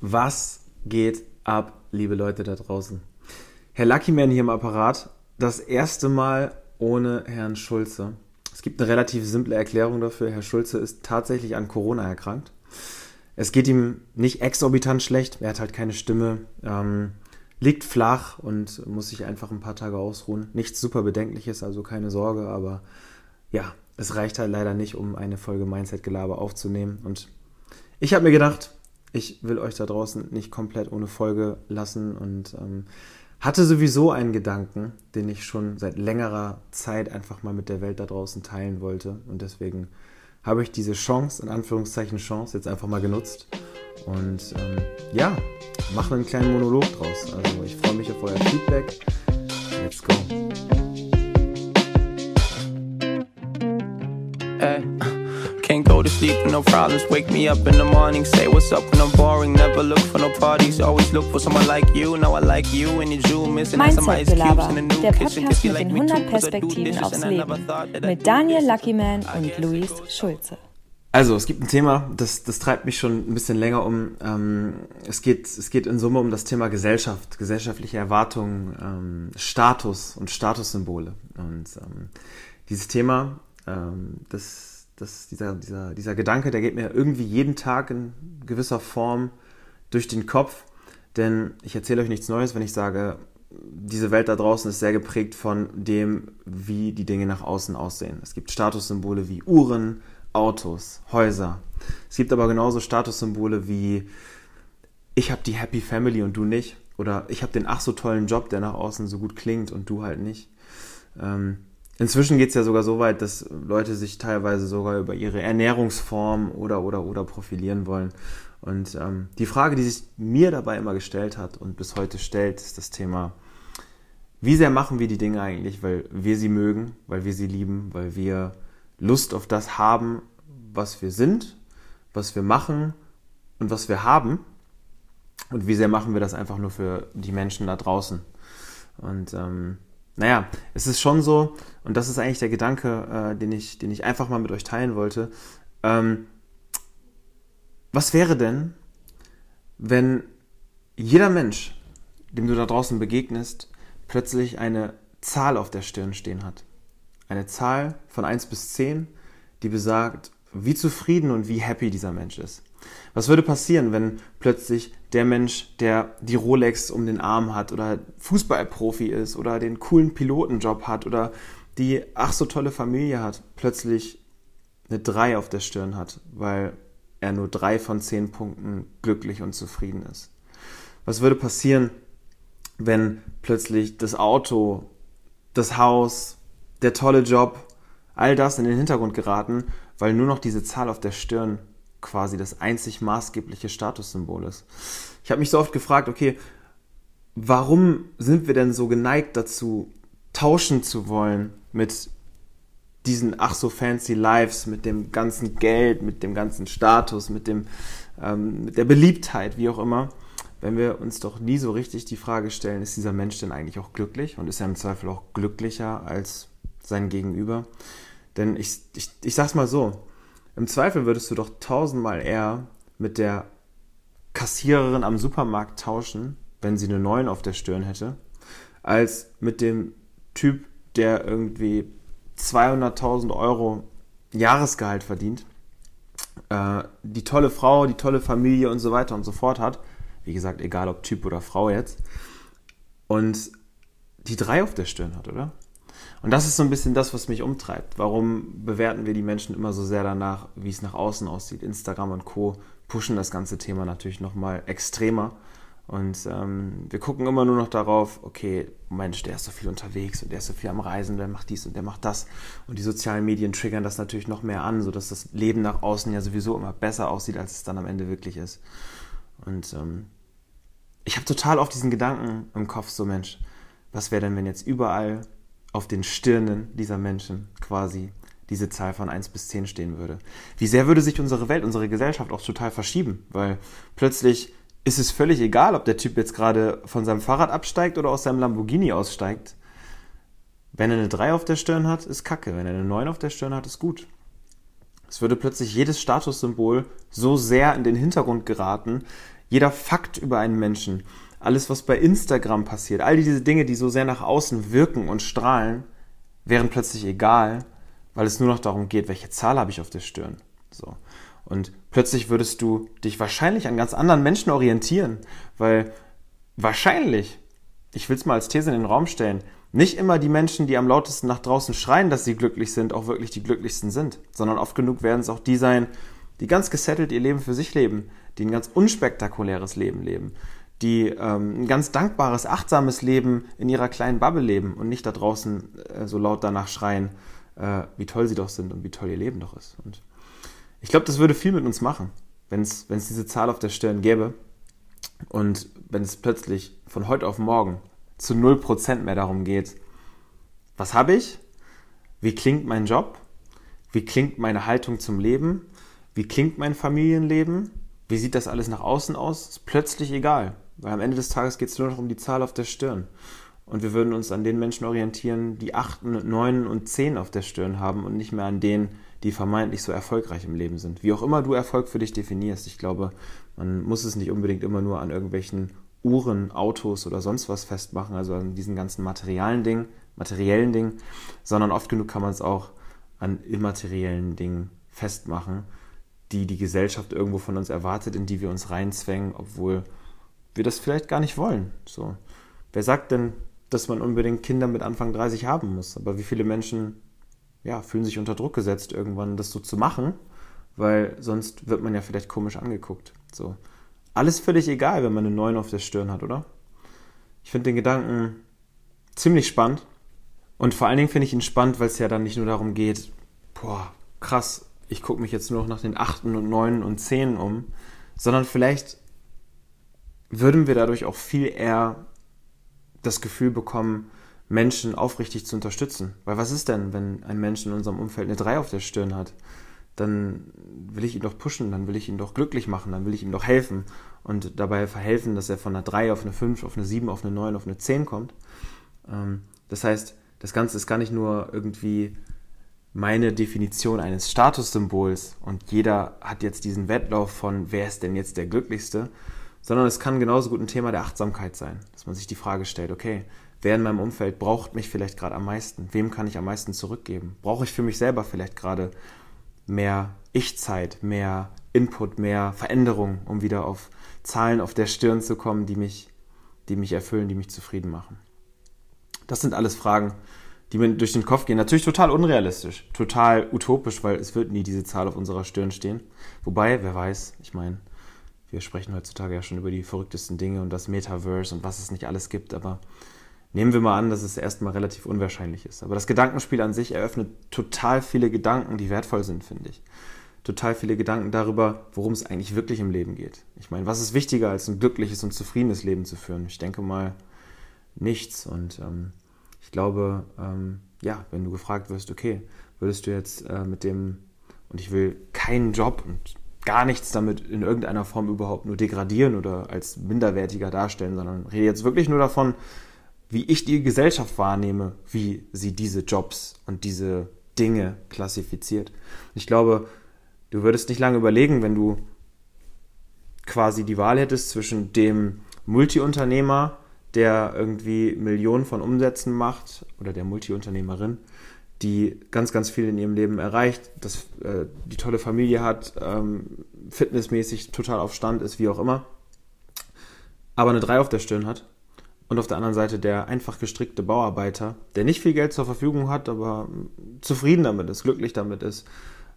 Was geht ab, liebe Leute da draußen? Herr Luckyman hier im Apparat. Das erste Mal ohne Herrn Schulze. Es gibt eine relativ simple Erklärung dafür. Herr Schulze ist tatsächlich an Corona erkrankt. Es geht ihm nicht exorbitant schlecht. Er hat halt keine Stimme, ähm, liegt flach und muss sich einfach ein paar Tage ausruhen. Nichts super Bedenkliches, also keine Sorge, aber ja, es reicht halt leider nicht, um eine Folge Mindset-Gelaber aufzunehmen. Und ich habe mir gedacht, ich will euch da draußen nicht komplett ohne Folge lassen und ähm, hatte sowieso einen Gedanken, den ich schon seit längerer Zeit einfach mal mit der Welt da draußen teilen wollte. Und deswegen habe ich diese Chance, in Anführungszeichen Chance, jetzt einfach mal genutzt. Und ähm, ja, mache einen kleinen Monolog draus. Also ich freue mich auf euer Feedback. Let's go. To sleep with no problems. Wake me up in the morning. Say what's up when I'm boring. Never look for no parties. Always look for someone like you. Now I like you and your jewel missing some ice cubes in a new der kitchen. Podcast you mit like den me too 100 'cause I do Perspektiven dishes aufs and I never Leben. thought that I'd Mit Daniel. Luckyman und Luis. Schulze. Also, es gibt ein Thema, das, das treibt mich schon ein bisschen länger um. Ähm, es, geht, es geht in Summe um das Thema Gesellschaft, gesellschaftliche Erwartungen, ähm, Status und Statussymbole. Und ähm, dieses Thema, ähm, das, das, dieser, dieser, dieser Gedanke, der geht mir irgendwie jeden Tag in gewisser Form durch den Kopf. Denn ich erzähle euch nichts Neues, wenn ich sage, diese Welt da draußen ist sehr geprägt von dem, wie die Dinge nach außen aussehen. Es gibt Statussymbole wie Uhren, Autos, Häuser. Es gibt aber genauso Statussymbole wie ich habe die Happy Family und du nicht. Oder ich habe den ach so tollen Job, der nach außen so gut klingt und du halt nicht. Ähm, inzwischen geht es ja sogar so weit, dass Leute sich teilweise sogar über ihre Ernährungsform oder oder oder profilieren wollen. Und ähm, die Frage, die sich mir dabei immer gestellt hat und bis heute stellt, ist das Thema, wie sehr machen wir die Dinge eigentlich, weil wir sie mögen, weil wir sie lieben, weil wir Lust auf das haben, was wir sind, was wir machen und was wir haben. Und wie sehr machen wir das einfach nur für die Menschen da draußen. Und ähm, naja, es ist schon so, und das ist eigentlich der Gedanke, äh, den, ich, den ich einfach mal mit euch teilen wollte. Ähm, was wäre denn, wenn jeder Mensch, dem du da draußen begegnest, plötzlich eine Zahl auf der Stirn stehen hat? Eine Zahl von 1 bis 10, die besagt, wie zufrieden und wie happy dieser Mensch ist. Was würde passieren, wenn plötzlich der Mensch, der die Rolex um den Arm hat oder Fußballprofi ist oder den coolen Pilotenjob hat oder die ach so tolle Familie hat, plötzlich eine 3 auf der Stirn hat, weil er nur drei von zehn Punkten glücklich und zufrieden ist? Was würde passieren, wenn plötzlich das Auto, das Haus, der tolle Job, all das in den Hintergrund geraten, weil nur noch diese Zahl auf der Stirn quasi das einzig maßgebliche Statussymbol ist. Ich habe mich so oft gefragt, okay, warum sind wir denn so geneigt dazu, tauschen zu wollen mit diesen ach so fancy Lives, mit dem ganzen Geld, mit dem ganzen Status, mit dem ähm, mit der Beliebtheit, wie auch immer, wenn wir uns doch nie so richtig die Frage stellen, ist dieser Mensch denn eigentlich auch glücklich und ist er im Zweifel auch glücklicher als sein Gegenüber? Denn ich, ich, ich sag's mal so, im Zweifel würdest du doch tausendmal eher mit der Kassiererin am Supermarkt tauschen, wenn sie eine 9 auf der Stirn hätte, als mit dem Typ, der irgendwie 200.000 Euro Jahresgehalt verdient, äh, die tolle Frau, die tolle Familie und so weiter und so fort hat. Wie gesagt, egal ob Typ oder Frau jetzt. Und die 3 auf der Stirn hat, oder? Und das ist so ein bisschen das, was mich umtreibt. Warum bewerten wir die Menschen immer so sehr danach, wie es nach außen aussieht? Instagram und Co. pushen das ganze Thema natürlich nochmal extremer. Und ähm, wir gucken immer nur noch darauf, okay, Mensch, der ist so viel unterwegs und der ist so viel am Reisen, der macht dies und der macht das. Und die sozialen Medien triggern das natürlich noch mehr an, sodass das Leben nach außen ja sowieso immer besser aussieht, als es dann am Ende wirklich ist. Und ähm, ich habe total oft diesen Gedanken im Kopf, so Mensch, was wäre denn, wenn jetzt überall auf den Stirnen dieser Menschen quasi diese Zahl von 1 bis 10 stehen würde. Wie sehr würde sich unsere Welt, unsere Gesellschaft auch total verschieben, weil plötzlich ist es völlig egal, ob der Typ jetzt gerade von seinem Fahrrad absteigt oder aus seinem Lamborghini aussteigt. Wenn er eine 3 auf der Stirn hat, ist kacke. Wenn er eine 9 auf der Stirn hat, ist gut. Es würde plötzlich jedes Statussymbol so sehr in den Hintergrund geraten, jeder Fakt über einen Menschen, alles, was bei Instagram passiert, all diese Dinge, die so sehr nach außen wirken und strahlen, wären plötzlich egal, weil es nur noch darum geht, welche Zahl habe ich auf der Stirn. So. Und plötzlich würdest du dich wahrscheinlich an ganz anderen Menschen orientieren, weil wahrscheinlich, ich will es mal als These in den Raum stellen, nicht immer die Menschen, die am lautesten nach draußen schreien, dass sie glücklich sind, auch wirklich die glücklichsten sind, sondern oft genug werden es auch die sein, die ganz gesettelt ihr Leben für sich leben, die ein ganz unspektakuläres Leben leben, die ähm, ein ganz dankbares, achtsames Leben in ihrer kleinen Bubble leben und nicht da draußen äh, so laut danach schreien, äh, wie toll sie doch sind und wie toll ihr Leben doch ist. Und ich glaube, das würde viel mit uns machen, wenn es diese Zahl auf der Stirn gäbe und wenn es plötzlich von heute auf morgen zu 0% mehr darum geht, was habe ich, wie klingt mein Job, wie klingt meine Haltung zum Leben, wie klingt mein Familienleben, wie sieht das alles nach außen aus, ist plötzlich egal. Weil am Ende des Tages geht es nur noch um die Zahl auf der Stirn. Und wir würden uns an den Menschen orientieren, die 8, 9 und 10 auf der Stirn haben und nicht mehr an denen, die vermeintlich so erfolgreich im Leben sind. Wie auch immer du Erfolg für dich definierst. Ich glaube, man muss es nicht unbedingt immer nur an irgendwelchen Uhren, Autos oder sonst was festmachen, also an diesen ganzen materialen Dingen, materiellen Dingen, sondern oft genug kann man es auch an immateriellen Dingen festmachen, die die Gesellschaft irgendwo von uns erwartet, in die wir uns reinzwängen, obwohl wir das vielleicht gar nicht wollen. So. Wer sagt denn, dass man unbedingt Kinder mit Anfang 30 haben muss? Aber wie viele Menschen ja, fühlen sich unter Druck gesetzt, irgendwann das so zu machen, weil sonst wird man ja vielleicht komisch angeguckt. So. Alles völlig egal, wenn man eine 9 auf der Stirn hat, oder? Ich finde den Gedanken ziemlich spannend. Und vor allen Dingen finde ich ihn spannend, weil es ja dann nicht nur darum geht, boah, krass, ich gucke mich jetzt nur noch nach den 8 und 9 und 10 um, sondern vielleicht würden wir dadurch auch viel eher das Gefühl bekommen, Menschen aufrichtig zu unterstützen. Weil was ist denn, wenn ein Mensch in unserem Umfeld eine 3 auf der Stirn hat? Dann will ich ihn doch pushen, dann will ich ihn doch glücklich machen, dann will ich ihm doch helfen und dabei verhelfen, dass er von einer 3 auf eine 5, auf eine 7, auf eine 9, auf eine 10 kommt. Ähm, das heißt, das Ganze ist gar nicht nur irgendwie meine Definition eines Statussymbols und jeder hat jetzt diesen Wettlauf von, wer ist denn jetzt der Glücklichste, sondern es kann genauso gut ein Thema der Achtsamkeit sein, dass man sich die Frage stellt, okay, wer in meinem Umfeld braucht mich vielleicht gerade am meisten? Wem kann ich am meisten zurückgeben? Brauche ich für mich selber vielleicht gerade mehr Ich-Zeit, mehr Input, mehr Veränderung, um wieder auf Zahlen auf der Stirn zu kommen, die mich, die mich erfüllen, die mich zufrieden machen? Das sind alles Fragen, die mir durch den Kopf gehen. Natürlich total unrealistisch, total utopisch, weil es wird nie diese Zahl auf unserer Stirn stehen. Wobei, wer weiß, ich meine, wir sprechen heutzutage ja schon über die verrücktesten Dinge und das Metaverse und was es nicht alles gibt, aber nehmen wir mal an, dass es erstmal relativ unwahrscheinlich ist. Aber das Gedankenspiel an sich eröffnet total viele Gedanken, die wertvoll sind, finde ich. Total viele Gedanken darüber, worum es eigentlich wirklich im Leben geht. Ich meine, was ist wichtiger, als ein glückliches und zufriedenes Leben zu führen? Ich denke mal, nichts. Und ähm, ich glaube, ähm, ja, wenn du gefragt wirst, okay, würdest du jetzt äh, mit dem, und ich will keinen Job und gar nichts damit in irgendeiner Form überhaupt nur degradieren oder als minderwertiger darstellen, sondern rede jetzt wirklich nur davon, wie ich die Gesellschaft wahrnehme, wie sie diese Jobs und diese Dinge klassifiziert. Ich glaube, du würdest nicht lange überlegen, wenn du quasi die Wahl hättest zwischen dem Multiunternehmer, der irgendwie Millionen von Umsätzen macht, oder der Multiunternehmerin, die ganz, ganz viel in ihrem Leben erreicht, das, äh, die tolle Familie hat, ähm, fitnessmäßig total auf Stand ist, wie auch immer, aber eine 3 auf der Stirn hat. Und auf der anderen Seite der einfach gestrickte Bauarbeiter, der nicht viel Geld zur Verfügung hat, aber zufrieden damit ist, glücklich damit ist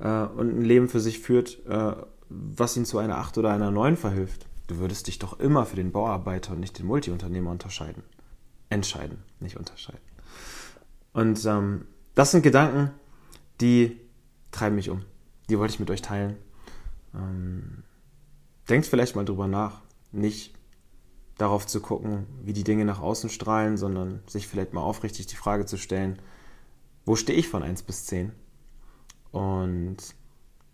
äh, und ein Leben für sich führt, äh, was ihn zu einer 8 oder einer 9 verhilft. Du würdest dich doch immer für den Bauarbeiter und nicht den Multiunternehmer unterscheiden. Entscheiden, nicht unterscheiden. Und ähm, das sind Gedanken, die treiben mich um. Die wollte ich mit euch teilen. Ähm, denkt vielleicht mal drüber nach. Nicht darauf zu gucken, wie die Dinge nach außen strahlen, sondern sich vielleicht mal aufrichtig die Frage zu stellen, wo stehe ich von 1 bis 10? Und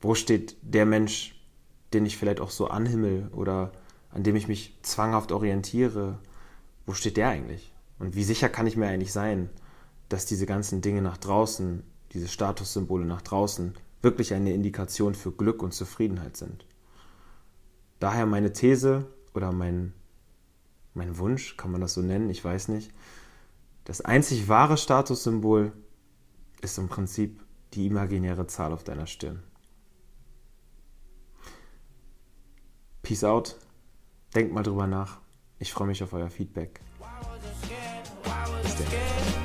wo steht der Mensch, den ich vielleicht auch so anhimmel oder an dem ich mich zwanghaft orientiere? Wo steht der eigentlich? Und wie sicher kann ich mir eigentlich sein, dass diese ganzen Dinge nach draußen, diese Statussymbole nach draußen, wirklich eine Indikation für Glück und Zufriedenheit sind. Daher meine These oder mein, mein Wunsch, kann man das so nennen, ich weiß nicht. Das einzig wahre Statussymbol ist im Prinzip die imaginäre Zahl auf deiner Stirn. Peace out. Denkt mal drüber nach. Ich freue mich auf euer Feedback. Bis dann.